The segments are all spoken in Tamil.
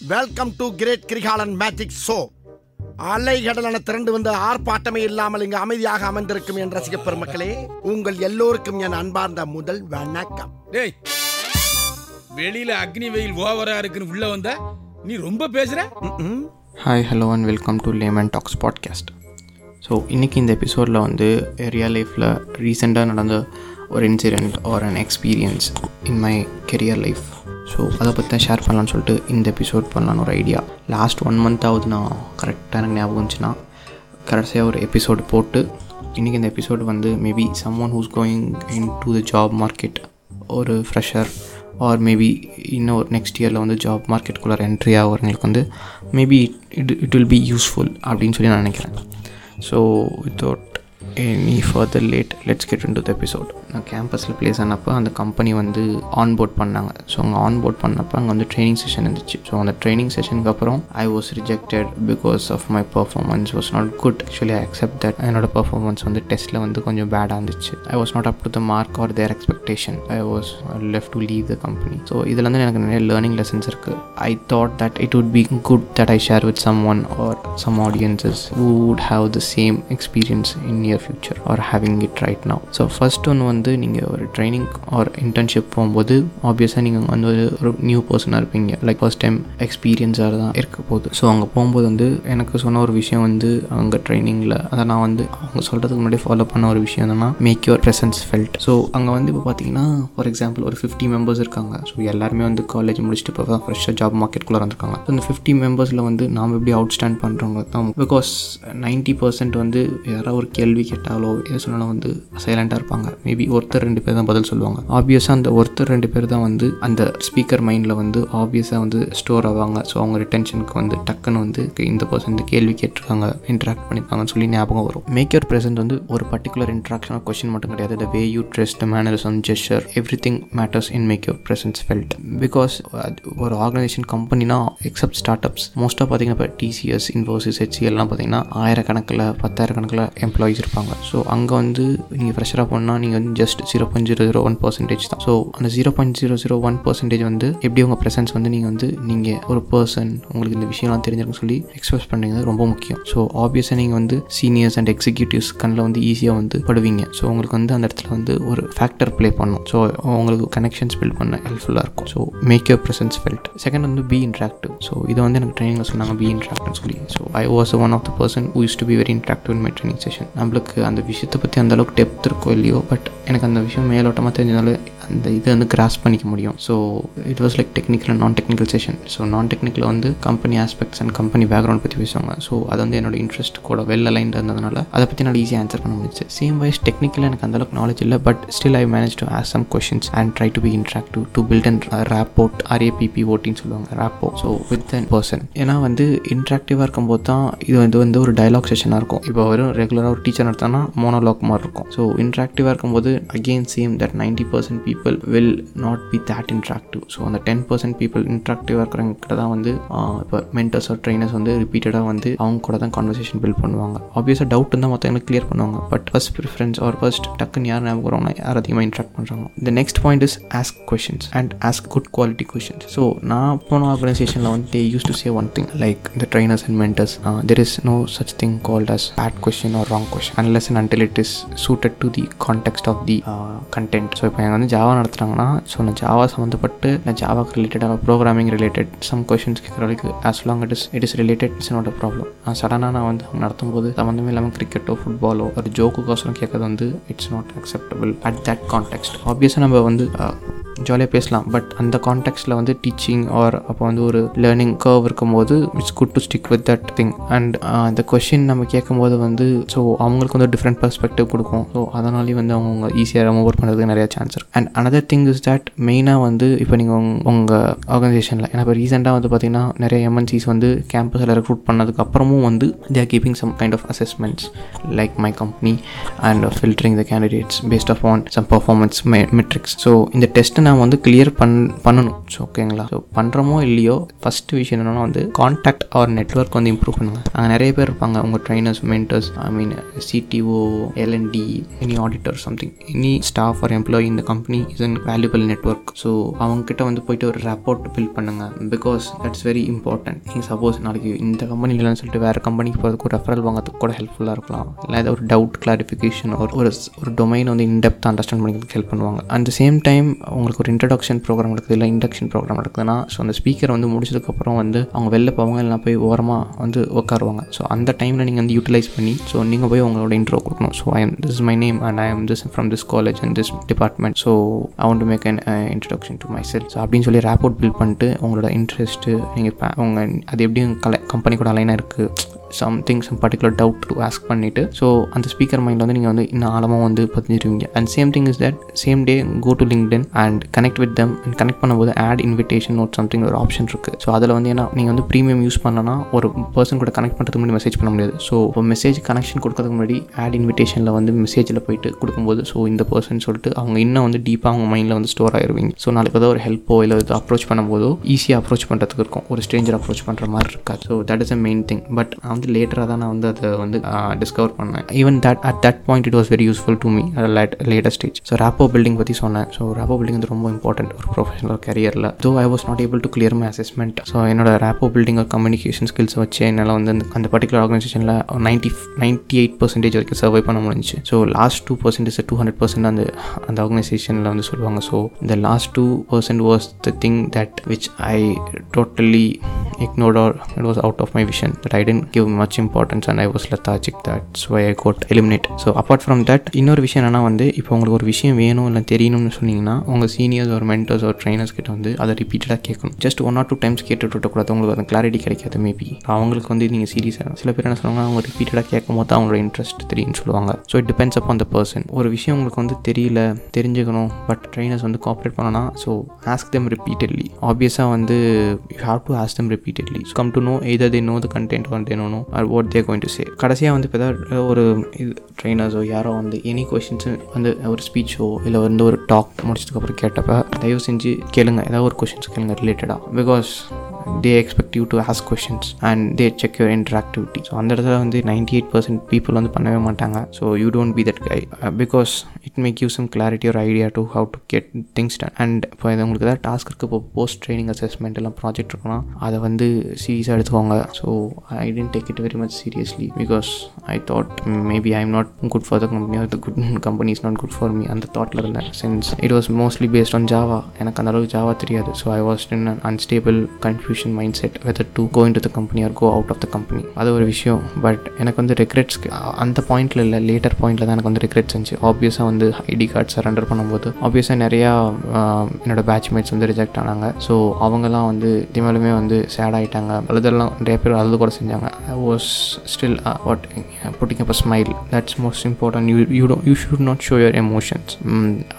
Welcome to great Kirikalan magic show அலைகடலான திரண்டு வந்து ஆர்ப்பாட்டமே இல்லாமல் இங்கு அமைதியாக அமர்ந்திருக்கும் என் ரசிக பெருமக்களே உங்கள் எல்லோருக்கும் என் அன்பார்ந்த முதல் வணக்கம். டேய் வெளியில அக்னி வெயில் ஓவரா இருக்குன்னு உள்ள வந்தா நீ ரொம்ப பேசுற. Hi hello and welcome to layman talks podcast so இன்றைக்கி இந்த எபிசோடில் வந்து ரியல் லைஃப்பில் ரீசெண்டாக நடந்த ஒரு incident or an experience in my career life so அதை பற்றி தான் ஷேர் பண்ணலான்னு சொல்லிட்டு இந்த எபிசோட் பண்ணலான்னு ஒரு ஐடியா லாஸ்ட் ஒன் மந்த் ஆகுது நான் கரெக்டாக எனக்கு ஞாபகம் இருந்துச்சுன்னா கடைசியாக ஒரு எபிசோடு போட்டு இன்றைக்கி இந்த எபிசோடு வந்து maybe someone who's going in to the job market ஒரு ஃப்ரெஷர் ஆர் மேபி இன்னும் ஒரு நெக்ஸ்ட் இயரில் வந்து ஜாப் மார்க்கெட்டுக்குள்ளே என்ட்ரி ஆகிறவங்களுக்கு வந்து maybe it it it will be useful அப்படின்னு சொல்லி நான் நினைக்கிறேன். So without any further late let's get in to the episode நான் கேம்பஸில் ப்ளேஸ் ஆனப்போ அந்த கம்பெனி வந்து ஆன் போர்ட் பண்ணாங்க. ஸோ அங்கே ஆன்போர்ட் பண்ணப்போ அங்கே வந்து ட்ரைனிங் செஷன் இருந்துச்சு. ஸோ அந்த ட்ரைனிங் செஷனுக்கு அப்புறம் I was rejected because of my performance was not good actually I accept that என்னோட பர்ஃபார்மன்ஸ் வந்து டெஸ்ட்டில் வந்து கொஞ்சம் பேடாக இருந்துச்சு. I was not up to the mark or their expectation I was left to leave the company so இதில் வந்து எனக்கு நிறைய லேர்னிங் லெசன்ஸ் இருக்குது I thought that it would be good that I share share someone or some audiences who would have the same experience in near future or having it right now so first ஒன்று வந்து நீங்கள் ஒரு ட்ரைனிங் ஆர் இன்டர்ன்ஷிப் போகும்போது ஆப்வியஸாக நீங்கள் வந்து ஒரு நியூ பர்சனாக இருப்பீங்க. லைக் ஃபர்ஸ்ட் டைம் எக்ஸ்பீரியன்ஸாக தான் இருக்க போகுது. ஸோ அங்கே போகும்போது வந்து எனக்கு சொன்ன ஒரு விஷயம் வந்து அங்கே ட்ரைனிங்கில் அதை நான் வந்து அவங்க சொல்கிறதுக்கு முன்னாடி ஃபாலோ பண்ண ஒரு விஷயம் என்னன்னா make your presence felt so அங்கே வந்து இப்போ பார்த்தீங்கன்னா ஃபார் எக்ஸாம்பிள் ஒரு ஃபிஃப்டி மெம்பர்ஸ் இருக்காங்க. ஸோ எல்லாருமே வந்து காலேஜ் முடிச்சுட்டு இப்போ தான் ஃப்ரெஷ்ஷாக ஜாப் மார்க்கெட்குள்ளே வந்திருக்காங்க. ஸோ இந்த ஃபிஃப்டி மெம்பர்ஸில் வந்து நாம் எப்படி அவுட் ஸ்டாண்ட் பண்ணுறவங்க தான் பிகாஸ் நைன்ட்டி பர்சன்ட் வந்து யாராவது ஒரு கேள்வி கேட்டாலோ எது சொன்னாலும் வந்து சைலண்ட்டாக இருப்பாங்க. மேபி ஒருத்தர் ரெண்டு பேர் தான் பதில் சொல்லுவாங்க. ஆப்வியஸாக அந்த ஒருத்தர் ரெண்டு பேர் தான் வந்து அந்த ஸ்பீக்கர் மைண்டில் வந்து ஆப்வியஸாக வந்து ஸ்டோர் ஆவாங்க. ஸோ அவங்க ரிட்டென்ஷனுக்கு வந்து டக்குன்னு வந்து இந்த பர்சன் இந்த கேள்வி கேட்டிருக்காங்க இன்ட்ராக்ட் பண்ணியிருக்காங்கன்னு சொல்லி ஞாபகம் வரும். மேக் யுவர் ப்ரெசென்ட் வந்து ஒரு பர்டிகுலர் இன்ட்ராக்ஷன் கொஸ்டின் மட்டும் கிடையாது. The way you dress the mannerism gesture everything matters in make your presence felt because ஒரு ஆர்கனைசேஷன் கம்பெனினா எக்ஸப்ட் ஸ்டார்ட் அப்ஸ் மோஸ்ட்டாக பார்த்தீங்கன்னா இப்போ டிசிஎஸ் இன்ஃபோசிஸ் ஹெச்சிஎல்லாம் பார்த்தீங்கன்னா ஆயிரக்கணக்கில் பத்தாயிரக்கணக்கில் எம்ப்ளாயிஸ் இருப்பாங்க. ஸோ அங்கே வந்து நீங்கள் ஃப்ரெஷராக போனால் நீங்கள் வந்து just zero point zero zero one percentage தான். ஸோ அந்த zero point zero zero one percentage வந்து எப்படி உங்கள் ப்ரெசன்ஸ் வந்து நீங்கள் வந்து நீங்கள் ஒரு பர்சன் உங்களுக்கு இந்த விஷயம்லாம் தெரிஞ்சிருக்குன்னு சொல்லி எக்ஸ்பிரஸ் பண்ணுறது ரொம்ப முக்கியம். ஸோ ஆப்வியஸாக நீங்கள் வந்து சீனியர்ஸ் அண்ட் எக்ஸிக்யூட்டிவ்ஸ் கண்ணில் வந்து ஈஸியாக வந்து படுவீங்க. ஸோ உங்களுக்கு வந்து அந்த இடத்துல வந்து ஒரு ஃபேக்டர் ப்ளே பண்ணும் ஸோ உங்களுக்கு கனெக்ஷன்ஸ் பில்ட் பண்ண ஹெல்ப்ஃபுல்லாக இருக்கும். So make your presence felt second வந்து பி இன்ட்ராக்டிவ் ஸோ இதை வந்து எனக்கு ட்ரைனிங்கில் சொன்னாங்க பி இன்ட்ராக்ட்னு சொல்லி. So I was one of the person who is to be very interactive in my training session நம்மளுக்கு அந்த விஷயத்தை பற்றி அந்தளவுக்கு டெப்த் இருக்கோ இல்லையோ பட் எனக்கு அந்த விஷயம் மேலோட்டமாக தெரிஞ்சதுனால அந்த இதை வந்து கிராஸ் பண்ணிக்க முடியும். So it was like technical and non technical session so non technical வந்து company aspects and company background பற்றி பேசுவாங்க. ஸோ அது வந்து என்னோட இன்ட்ரெஸ்ட் கூட வெல் அலைன்ட் இருந்ததுனால அதை பற்றி என்னால் ஈஸியாக ஆன்சர் பண்ண முடிச்சு சேம் வைஸ் டெக்னிக்கல் எனக்கு அந்த அளவுக்கு நாலேஜ் இல்லை but still I manage to ask some questions and try to be interactive to build and rapport R A P P ஓட்டின்னு சொல்லுவாங்க rapport so with and person ஏன்னா வந்து இன்ட்ராக்டிவாக இருக்கும்போது தான் இது வந்து வந்து ஒரு டைலாக் செஷனாக இருக்கும். இப்போ வெறும் ரெகுலராக ஒரு டீச்சர் நடத்தினா மோனோலாக் மாதிரி இருக்கும். ஸோ இன்ட்ராக்டிவாக இருக்கும்போது again same that ninety percent people will not be that interactive so அந்த டென் பர்சன்ட் பீப்புள் இன்ட்ராக்டிவாக இருக்கிறவங்க கிட்ட தான் வந்து இப்போ மென்டர்ஸ் ஆர் ட்ரைனர்ஸ் வந்து ரிப்பீட்டடாக வந்து அவங்க கூட தான் கான்வர்சேஷன் பில்ட் பண்ணுவாங்க. ஆப்வியஸாக டவுட் இருந்தால் மற்றவங்களுக்கு கிளியர் பண்ணுவாங்க. But first preference or first டக்குன்னு யார் ஞாபகம் வருவாங்க யார் அதிகமாக இன்ட்ராக்ட் பண்ணுறாங்க the next point is ask questions and ask good quality questions so நான் போன ஆர்கனைசேஷனில் வந்து they use to say one thing like இந்த trainers and mentors there is no such thing called as bad question or wrong question question unless and until it is suited to the context of the so இப்போ எனக்கு வந்து ஜாவா நடத்துகிறாங்கன்னா ஸோ நான் ஜாவா சம்மந்தப்பட்டு நான் ஜாவாக்கு ரிலேட்டடாக ப்ரோக்ராமிங் ரிலேட்டட் சம் கொஷின்ஸ் கேட்குற வரைக்கும் as long it is it is related it's problem நான் சடனாக நான் வந்து நடத்தும் போது சம்மந்தமே இல்லாமல் கிரிக்கெட்டோ ஃபுட்பாலோ ஒரு ஜோக்குக்கோசரம் கேட்கறது வந்து it's not acceptable at that context ஆப்வியஸாக நம்ம வந்து ஜாலியாக பேசலாம். பட் அந்த கான்டெக்ட்டில் வந்து டீச்சிங் ஆர் அப்போ வந்து ஒரு லேர்னிங் கர்வ் இருக்கும்போது it's good to stick with that thing and அந்த கொஷின் நம்ம கேட்கும்போது வந்து ஸோ அவங்களுக்கு வந்து டிஃப்ரெண்ட் பர்ஸ்பெக்டிவ் கொடுக்கும். ஸோ அதனாலேயும் வந்து அவங்க ஈஸியாக மூவ் பண்ணுறதுக்கு நிறையா சான்ஸ் இருக்கும் and another thing is that மெயினாக வந்து இப்போ நீங்கள் உங்கள் ஆர்கனைசேஷனில் ஏன்னா இப்போ ரீசெண்டாக வந்து பார்த்தீங்கன்னா நிறைய எம்என்சிஸ் வந்து கேம்பஸில் ரெக்ரூட் பண்ணதுக்கு அப்புறமும் வந்து they are keeping some kind of assessments like my company and filtering the candidates based of on some performance metrics so இந்த டெஸ்ட்டை நாம் வந்து கிளியர் பண் பண்ணணும். ஸோ ஓகேங்களா ஸோ பண்ணுறோமோ இல்லையோ ஃபஸ்ட்டு விஷயம் என்னென்னா வந்து கான்டாக்ட் அவர் நெட்ஒர்க் வந்து இம்ப்ரூவ் பண்ணுங்கள் அங்கே நிறைய பேர் இருப்பாங்க. உங்கள் trainers mentors I mean CTO L and T any auditor something any staff or employee இந்த company is an valuable network so அவங்ககிட்ட வந்து போயிட்டு ஒரு ரெப்போர்ட் பில்ட் பண்ணுங்கள் பிகாஸ் தட்ஸ் வெரி இம்பார்ட்டன்ட் நீங்கள் சப்போஸ் நாளைக்கு இந்த கம்பெனி இல்லைன்னு சொல்லிட்டு வேறு கம்பெனிக்கு போகிறதுக்கு ஒரு ரெஃபரல் வாங்கிறதுக்கு கூட ஹெல்ப்ஃபுல்லாக இருக்கலாம். இல்லை ஏதாவது ஒரு டவுட் கிளாரிஃபிகேஷன் ஒரு ஒரு ஒரு டொமைன் வந்து இன்டெப்த் அண்டர்ஸ்டாண்ட் பண்ணிக்கிறதுக்கு ஹெல்ப் பண்ணுவாங்க. அட் சேம் டைம் உங்களுக்கு ஒரு இன்ட்ரடக்ஷன் ப்ரோக்ராம் நடக்குது இல்லை இண்டக்ஷன் ப்ரோக்ராம் நடக்குதுன்னா ஸோ அந்த ஸ்பீக்கர் வந்து முடிச்சதுக்கப்புறம் வந்து அவங்க வெளில போவாங்க இல்லைனா போய் ஓரமாக வந்து உட்காருவாங்க ஸோ அந்த டைமில் நீங்கள் வந்து யூட்டிலைஸ் பண்ணி ஸோ நீங்கள் போய் உங்களோட இன்ட்ரோ கொடுக்கணும். So I am this is my name and I am this from this college and this department so I want to make an introduction to my self so அப்படின்னு சொல்லி ரேப்போர்ட் பில்ட் பண்ணிட்டு உங்களோட இன்ட்ரெஸ்ட்டு நீங்கள் உங்கள் அது எப்படியும் கலை கம்பெனி கூட அலைனாக இருக்குது something some particular doubt to ask பண்ணிவிட்டு ஸோ அந்த ஸ்பீக்கர் மைண்டில் வந்து நீங்கள் வந்து இன்னும் ஆழமாக வந்து பதிஞ்சிருவீங்க. And same thing is that same day go to LinkedIn and connect with them and connect பண்ணும்போது ஆட் இன்விடேஷன் நோட் சம்திங் ஒரு ஆப்ஷன் இருக்குது ஸோ அதில் வந்து ஏன்னா நீங்கள் வந்து ப்ரீமியம் யூஸ் பண்ணனா ஒரு பர்சன் கூட கனெக்ட் பண்ணுறதுக்கு முன்னாடி மெசேஜ் பண்ண முடியாது. ஸோ இப்போ மெசேஜ் கனெக்ஷன் கொடுக்கறதுக்கு முன்னாடி ஆட் இன்விடேஷனில் வந்து மெசேஜில் போயிட்டு கொடுக்கும்போது ஸோ இந்த பர்சன் சொல்லிட்டு அவங்க இன்னும் வந்து டீப்பாக அவங்க மைண்டில் வந்து ஸ்டோர் ஆயிருவீங்க. ஸோ நாளைக்கு ஏதாவது ஒரு ஹெல்ப்போ இல்லை இது அப்ரோச் பண்ணும்போதோ ஈஸியாக அப்ரோச் பண்ணுறதுக்கு இருக்கும். ஒரு ஸ்ட்ரேஞ்சர் அப்ரோச் பண்ணுற மாதிரி இருக்காது. So that is a main thing but வந்து லேட்டராக தான் நான் வந்து அதை வந்து டிஸ்கவர் பண்ணேன். Even that at that point it was very useful to me late latest stage so rapport building பற்றி சொன்னேன். ஸோ ரேப்போ பில்டிங் வந்து ரொம்ப இம்பார்ட்டன்ட் ஒரு professional கரியரில் though I was not able to clear my assessment so என்னோட ரேப்போ பில்டிங் ஒரு கம்யூனிகேஷன் ஸ்கில்ஸ் வச்சு என்னால் வந்து அந்த அந்த பர்டிகுலர் ஆர்கனைசேஷனில் நைன்ட்டி நைன்ட்டி எயிட் பர்சன்டேஜ் வரைக்கும் சர்வை பண்ண முடிஞ்சு so last two percentage two hundred percent அந்த அந்த ஆர்கனைசேஷனில் வந்து சொல்லுவாங்க. ஸோ இந்த last two percent was the thing that which I totally ignored or it was out of my vision that I tend give much importance and I was lethargic. That's why I got eliminate so apart from that இன்னொரு விஷயம் என்னன்னா வந்து இப்போ உங்களுக்கு ஒரு விஷயம் வேணும் இல்லை தெரியணும்னு சொன்னீங்கன்னா உங்கள் சீனியர்ஸ் ஒரு மென்டர்ஸ் ஒரு ட்ரைனர்ஸ் கிட்ட வந்து அதை ரிப்பீட்டடாக கேட்கணும். Just one or two times கேட்டுட்டு விட்டக்கூடாது உங்களுக்கு அந்த கிளாரிட்டி கிடைக்காது மேபி அவங்களுக்கு வந்து நீங்கள் சீரியஸாக சில பேர் என்ன சொல்லுவாங்க அவங்க ரிப்பீட்டடாக கேட்கும் போது அவங்களோட இன்ட்ரெஸ்ட் தெரியும்னு சொல்லுவாங்க. ஸோ இட் டிபெண்ட்ஸ் அப் அந்த பர்சன் ஒரு விஷயம் உங்களுக்கு வந்து தெரியல தெரிஞ்சுக்கணும் பட் ட்ரைனர்ஸ் வந்து கோஆப்ரேட் பண்ணனா ஸோ ஆஸ்க் தெம் ரிப்பீட்டட்லி ஆப்வியஸாக வந்து you have to ask them repeatedly come to know either they know the content or they know பண்ணணும் or what they going to say கடைசியாக வந்து இப்போ ஏதாவது ஒரு இது ட்ரைனர்ஸோ யாரோ வந்து எனி கொஷின்ஸு வந்து ஒரு ஸ்பீச்சோ இல்லை வந்து ஒரு டாக் முடிச்சதுக்கப்புறம் கேட்டப்ப தயவு செஞ்சு கேளுங்க. ஏதாவது ஒரு கொஷின்ஸ் கேளுங்க ரிலேட்டடாக because they expect you to ask questions and they check your interactivity so அந்த இடத்துல வந்து நைன்டி எயிட் பர்சன்ட் பீப்புள் வந்து பண்ணவே மாட்டாங்க. So you don't be that guy because it make you some clarity ஒரு idea to how to get things done and இப்போ இது உங்களுக்கு ஏதாவது டாஸ்க் இருக்குது இப்போ போஸ்ட் ட்ரைனிங் அசஸ்மெண்ட் எல்லாம் ப்ராஜெக்ட் இருக்கலாம் அதை வந்து சீரியஸாக எடுத்துக்கோங்க. So I tend take it very much seriously because I thought maybe I am not good for the company or the good company is not good for me அந்த தாட்டில் இருந்தேன். Since it was mostly based on Java எனக்கு அந்த அளவுக்கு ஜாவா தெரியாது. So I was in unstable confuse execution mind set whether to go in to the company or go out of the company அது ஒரு விஷயம். பட் எனக்கு வந்து ரெக்ரெட்ஸ் அந்த பாயிண்ட்டில் இல்லை லேட்டர் பாயிண்ட்டில் தான் எனக்கு வந்து ரெக்ரெட்ஸ் இருந்துச்சு. ஆப்வியஸாக வந்து ஐடி கார்டு சரண்டர் பண்ணும்போது ஆப்வியஸாக நிறையா என்னோடய பேட்ச்மேட்ஸ் வந்து ரிஜெக்ட் ஆனாங்க. ஸோ அவங்கெல்லாம் வந்து திமலுமே வந்து சேட் ஆகிட்டாங்க அழுதெல்லாம் நிறைய பேர் அழுது கூட செஞ்சாங்க. I was still what putting up a smile that's most important you you do you should not show your emotions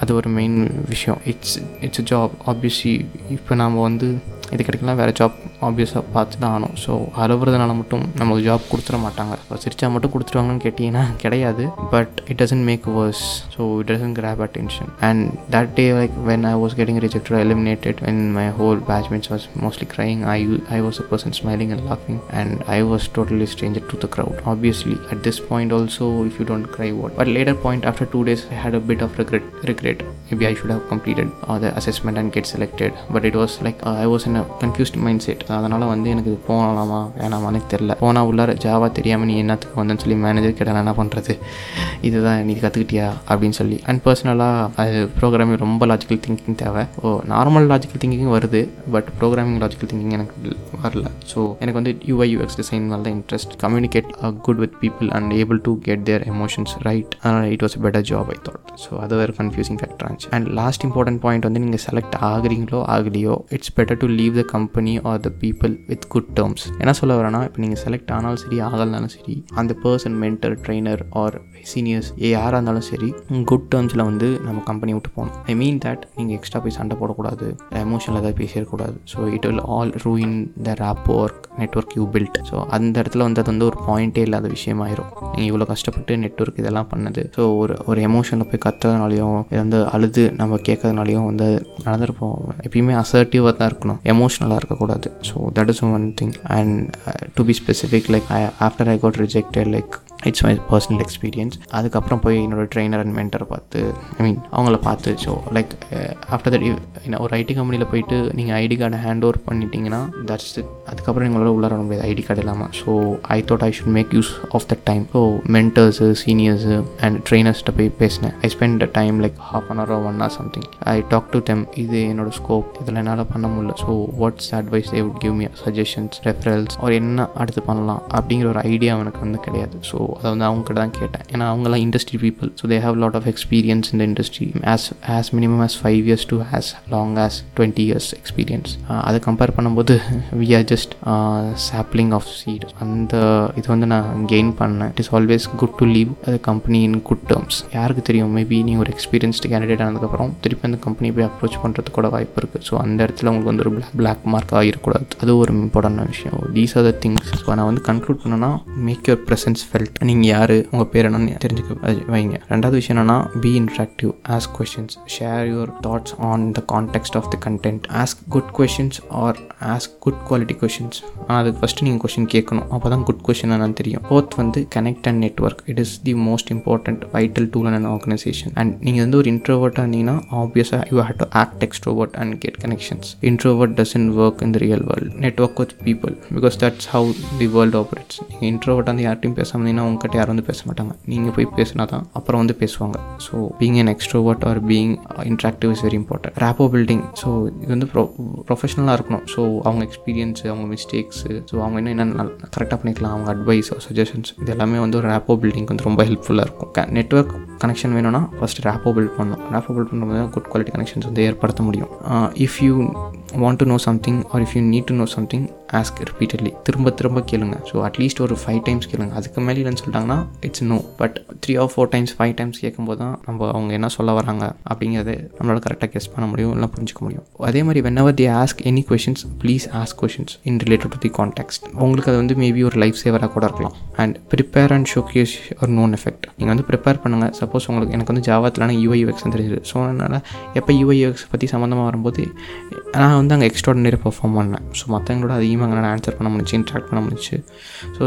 அது ஒரு மெயின் விஷயம். இட்ஸ் இட்ஸ் ஜாப் ஆப்வியஸ்லி இப்போ நாம் வந்து இது கிடைக்கலாம் வேறு ஜாப் ஆப்வியஸாக பார்த்து தான் ஆகணும் ஸோ அழுவுறதுனால மட்டும் நமக்கு ஜாப் கொடுத்துட மாட்டாங்க ஸோ சிரிச்சா மட்டும் கொடுத்துருவாங்கன்னு கேட்டிங்கன்னா கிடையாது but it doesn't make worse so it doesn't grab attention and that day like when I was getting rejected eliminated when my whole batchmates was mostly crying I I was a person smiling and locking and I was totally stranger to the crowd obviously at this point also if you don't cry what but later point after two days I had a bit of regret regret maybe i should have completed uh, the assessment and get selected but it was like uh, i confused mind set அதனால் வந்து எனக்கு போகலாமா வேணாமான்னு தெரில போனால் உள்ளார ஜாவா தெரியாமல் நீ என்னத்துக்கு வந்தேன்னு சொல்லி மேனேஜர் கேட்டால் என்ன பண்ணுறது இதுதான் நீ கற்றுக்கிட்டியா அப்படின்னு சொல்லி. அண்ட் பர்சனலாக அது ப்ரோக்ராமிங் ரொம்ப லாஜிக்கல் திங்கிங் தேவை. ஓ நார்மல் லாஜிக்கல் திங்கிங் வருது பட் ப்ரோக்ராமிங் லாஜிக்கல் திங்கிங் எனக்கு வரல. ஸோ எனக்கு வந்து யூஐ யூஎக்ஸ் டிசைன் மேலே தான் interest communicate good with people and able to get their emotions right it was better job I thought so அது வேறு கன்ஃபியூசிங் ஃபேக்டர் ஆச்சு. அண்ட் லாஸ்ட் இம்பார்ட்டன்ட் பாயிண்ட் வந்து நீங்கள் செலக்ட் ஆகுறீங்களோ ஆகலையோ it's better to leave leave the company or the people with good terms என்ன சொல்ல வரேன்னா இப்போ நீங்கள் செலக்ட் ஆனாலும் சரி ஆகலனாலும் சரி அந்த person mentor trainer or seniors யாராக இருந்தாலும் சரி குட் டேர்ம்ஸில் வந்து நம்ம கம்பெனி விட்டு போகணும். ஐ மீன் தட் நீங்கள் எக்ஸ்ட்ரா போய் சண்டை போடக்கூடாது எமோஷனில் ஏதாவது பேசிடக்கூடாது. So it will all ruin the rapport work network you build so அந்த இடத்துல வந்து அது வந்து ஒரு பாயிண்டே இல்லாத விஷயமாயிரும். நீங்கள் இவ்வளோ கஷ்டப்பட்டு நெட்ஒர்க் இதெல்லாம் பண்ணது. ஸோ ஒரு ஒரு எமோஷனில் போய் கத்துறதுனாலையும் இது வந்து அழுது நம்ம கேட்கறதுனாலையும் வந்து நடந்திருப்போம் எப்பயுமே அசர்ட்டிவாக தான் இருக்கணும். எமோஷ்னலாக இருக்கக்கூடாது. So that is one thing and to be specific like I after I got rejected like it's my personal experience அதுக்கப்புறம் போய் என்னோடய ட்ரெயினர் அண்ட் மென்டர் பார்த்து ஐ மீன் அவங்கள பார்த்து ஸோ லைக் ஆஃப்டர் தட் ஒரு ஐடி கம்பெனியில் போயிட்டு நீங்கள் ஐடி கார்டை ஹேண்ட் ஓவர் பண்ணிட்டீங்கன்னா தட்ஸ் அதுக்கப்புறம் எங்களால் உள்ளார வர முடியாது ஐடி கார்டு இல்லாமல் so I thought I should make use of the time so mentors seniors and ட்ரெயினர்ஸ்கிட்ட போய் பேசினேன். I spend the time like half an hour one or something I talk to them இது என்னோடய ஸ்கோப் இதில் என்னால் பண்ண முடியல. So what's advice they would give me suggestions referrals ஒரு என்ன அடுத்து பண்ணலாம்? அப்படிங்கிற ஒரு ஐடியா எனக்கு வந்து கிடையாது. ஸோ அதை வந்து அவங்ககிட்ட தான் கேட்டேன். ஏன்னா அவங்கெல்லாம் industry people so they have lot of experience இந்த industry as as minimum as five years to as long as twenty years experience அதை கம்பேர் பண்ணும்போது we are just sapling of seed அந்த இது வந்து நான் கெயின் பண்ணேன். It is always good to leave அது கம்பெனி இன் குட் டேர்ம்ஸ் யாருக்கு தெரியும்? மேபி நீங்கள் ஒரு எக்ஸ்பீரியன்ஸ்டு கேண்டிடேட் ஆனதுக்கப்புறம் திருப்பி அந்த கம்பெனி போய் அப்ரோச் பண்ணுறதுக்கு கூட வாய்ப்பு இருக்குது ஸோ அந்த இடத்துல உங்களுக்கு வந்து ஒரு பிளாக் பிளாக் மார்க் ஆகிடக்கூடாது. அது ஒரு இம்பார்ட்டண்டான விஷயம். These are the things so நான் வந்து கன்க்ளூட் பண்ணேன்னா மேக் யுவர் ப்ரெசன்ஸ் ஃபெல்ட் நீங்கள் யார்? உங்கள் பேர் என்னன்னு தெரிஞ்சுக்க வைங்க. ரெண்டாவது விஷயம் என்னென்னா be interactive ask questions share your thoughts on the context of the content ask good questions or ask good quality questions ஆனால் அதுக்கு ஃபஸ்ட்டு நீங்கள் கொஷின் கேட்கணும். அப்போ தான் குட் கொஷின் என்னன்னு தெரியும். ஃபோர்த் வந்து connect and network it is the most important vital tool and organisation and நீங்கள் வந்து ஒரு இன்ட்ரோவர்ட்டாக இருந்தீங்கன்னா ஆப்வியஸாக you had to act extrovert and get connections introvert doesn't work in the real world network with people because that's how the world operates நீங்கள் இன்ட்ரோவர்ட் வந்து யார்ட்டையும் பேச அவங்ககிட்ட யாரும் வந்து பேச மாட்டாங்க. நீங்கள் போய் பேசினா தான் அப்புறம் வந்து பேசுவாங்க. So being an extrovert or being interactive is very important rapport building so இது வந்து ப்ரொ ப்ரொஃபஷனலாக இருக்கணும். ஸோ அவங்க எக்ஸ்பீரியன்ஸு அவங்க மிஸ்டேக்ஸு ஸோ அவங்க என்ன என்ன கரெக்டாக பண்ணிக்கலாம். அவங்க அட்வைஸ் சஜஷன்ஸ் இது எல்லாமே வந்து ஒரு ரேப்போ பில்டிங் வந்து ரொம்ப ஹெல்ப்ஃபுல்லாக இருக்கும். நெட்ஒர்க் கனெக்ஷன் வேணும்னா ஃபஸ்ட் ரேப்போ பில்ட் பண்ணணும் ரேப்போ பில்ட் பண்ணும்போது குட் குவாலிட்டி கனெக்ஷன்ஸ் வந்து ஏற்படுத்த முடியும். If you want to know something or if you need to know something ask repeatedly திரும்ப திரும்ப கேளுங்க. ஸோ அட்லீஸ்ட் ஒரு ஃபைவ் டைம்ஸ் கேளுங்க. அதுக்கு மேலே இல்லைன்னு சொல்லிட்டாங்கன்னா it's no but three or four times five times கேட்கும்போது தான் நம்ம அவங்க என்ன சொல்ல வராங்க அப்படிங்கிறது நம்மளால கரெக்டாக கெஸ் பண்ண முடியும் இல்லை புரிஞ்சுக்க முடியும். அதே மாதிரி when the ask any questions please ask questions in related to the context உங்களுக்கு அது வந்து மேபி ஒரு லைஃப் சேவராக கூட இருக்கலாம். அண்ட் ப்ரிப்பேர் அண்ட் ஷோகேஸ் ஒரு நோன் எஃபெக்ட் நீங்கள் வந்து ப்ரிப்பேர் பண்ணுங்கள் சப்போஸ் உங்களுக்கு எனக்கு வந்து ஜாவாத்திலான யூஐ தெரிஞ்சது. ஸோ அதனால் எப்போ யூஐ யூஎக்ஸ் பற்றி சம்மந்தமாக வரும்போது நான் வந்து அங்கே எக்ஸ்ட்ராடனரி பெர்ஃபார்ம் பண்ணேன். ஸோ மற்றவங்களோட அதிகமாக என்னால் ஆன்சர் பண்ண முடிச்சு இன்ட்ராக்ட் பண்ண முடிச்சு so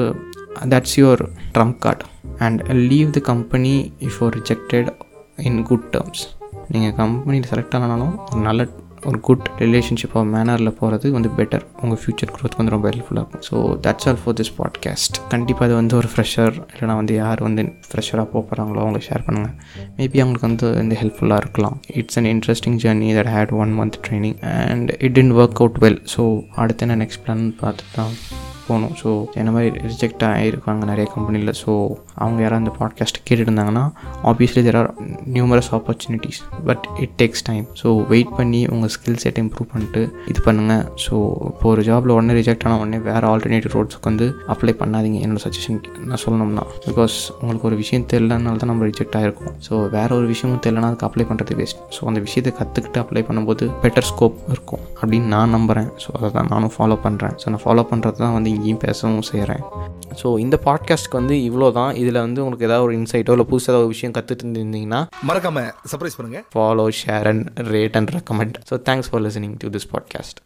that's your trump card and leave the company if you're rejected in good terms நீங்கள் கம்பெனியில் செலக்ட் ஆனாலும் ஒரு நல்ல ஒரு குட் ரிலேஷன்ஷிப் ஆஃப் மேனரில் போகிறது வந்து பெட்டர் உங்கள் ஃப்யூச்சர் க்ரோத் வந்து ரொம்ப ஹெல்ப்ஃபுல்லாக இருக்கும். So that's all for this podcast கண்டிப்பாக அது வந்து ஒரு ஃப்ரெஷர் இல்லைனா வந்து யார் வந்து ஃப்ரெஷராக போக போகிறாங்களோ அவங்க ஷேர் பண்ணுங்கள் மேபி அவங்களுக்கு வந்து வந்து ஹெல்ப்ஃபுல்லாக இருக்கலாம். It's an interesting journey that had one month training and it didn't work out well so அடுத்து என்ன நெக்ஸ்ட் பிளான் பார்த்துட்டு தான் போகணும். ஸோ என்ன மாதிரி ரிஜெக்ட் ஆகிருக்காங்க நிறைய கம்பெனியில் ஸோ அவங்க யாராவது அந்த பாட்காஸ்ட் கேட்டுட்டு இருந்தாங்கன்னா obviously there are numerous opportunities but it takes time so wait பண்ணி உங்கள் ஸ்கில் செட்டை இம்ப்ரூவ் பண்ணிட்டு இது பண்ணுங்கள் ஸோ இப்போ ஒரு ஜாபில் உடனே ரிஜெக்ட் ஆன உடனே வேறு ஆல்டர்னேட்டிவ் ரோட்ஸ்க்கு வந்து அப்ளை பண்ணாதீங்க. என்னோட சஜஷன் நான் சொல்லணும்னா பிகாஸ் உங்களுக்கு ஒரு விஷயம் தெரியலனால தான் நம்ம ரிஜெக்ட் ஆகிருக்கோம் ஸோ வேறு ஒரு விஷயமும் தெரியலனா அதுக்கு அப்ளை பண்ணுறது வேஸ்ட் ஸோ அந்த விஷயத்தை கற்றுக்கிட்டு அப்ளை பண்ணும்போது பெட்டர் ஸ்கோப் இருக்கும். அப்படின்னு நான் நம்புகிறேன் ஸோ அதை தான் நானும் ஃபாலோ பண்ணுறேன் ஸோ நான் ஃபாலோ பண்ணுறது தான் வந்து இங்கேயும் பேசவும் செய்கிறேன். ஸோ இந்த பாட்காஸ்ட்க்கு வந்து இவ்வளோ தான் இதில் வந்து உங்களுக்கு ஏதாவது ஒரு இன்சைட்டோ இல்லை புதுசாக ஏதாவது ஒரு விஷயம் கற்றுட்டு இருந்தீங்கன்னா மறக்காம சர்ப்ரைஸ் பண்ணுங்க. Follow share and rate and recommend so thanks for listening to this podcast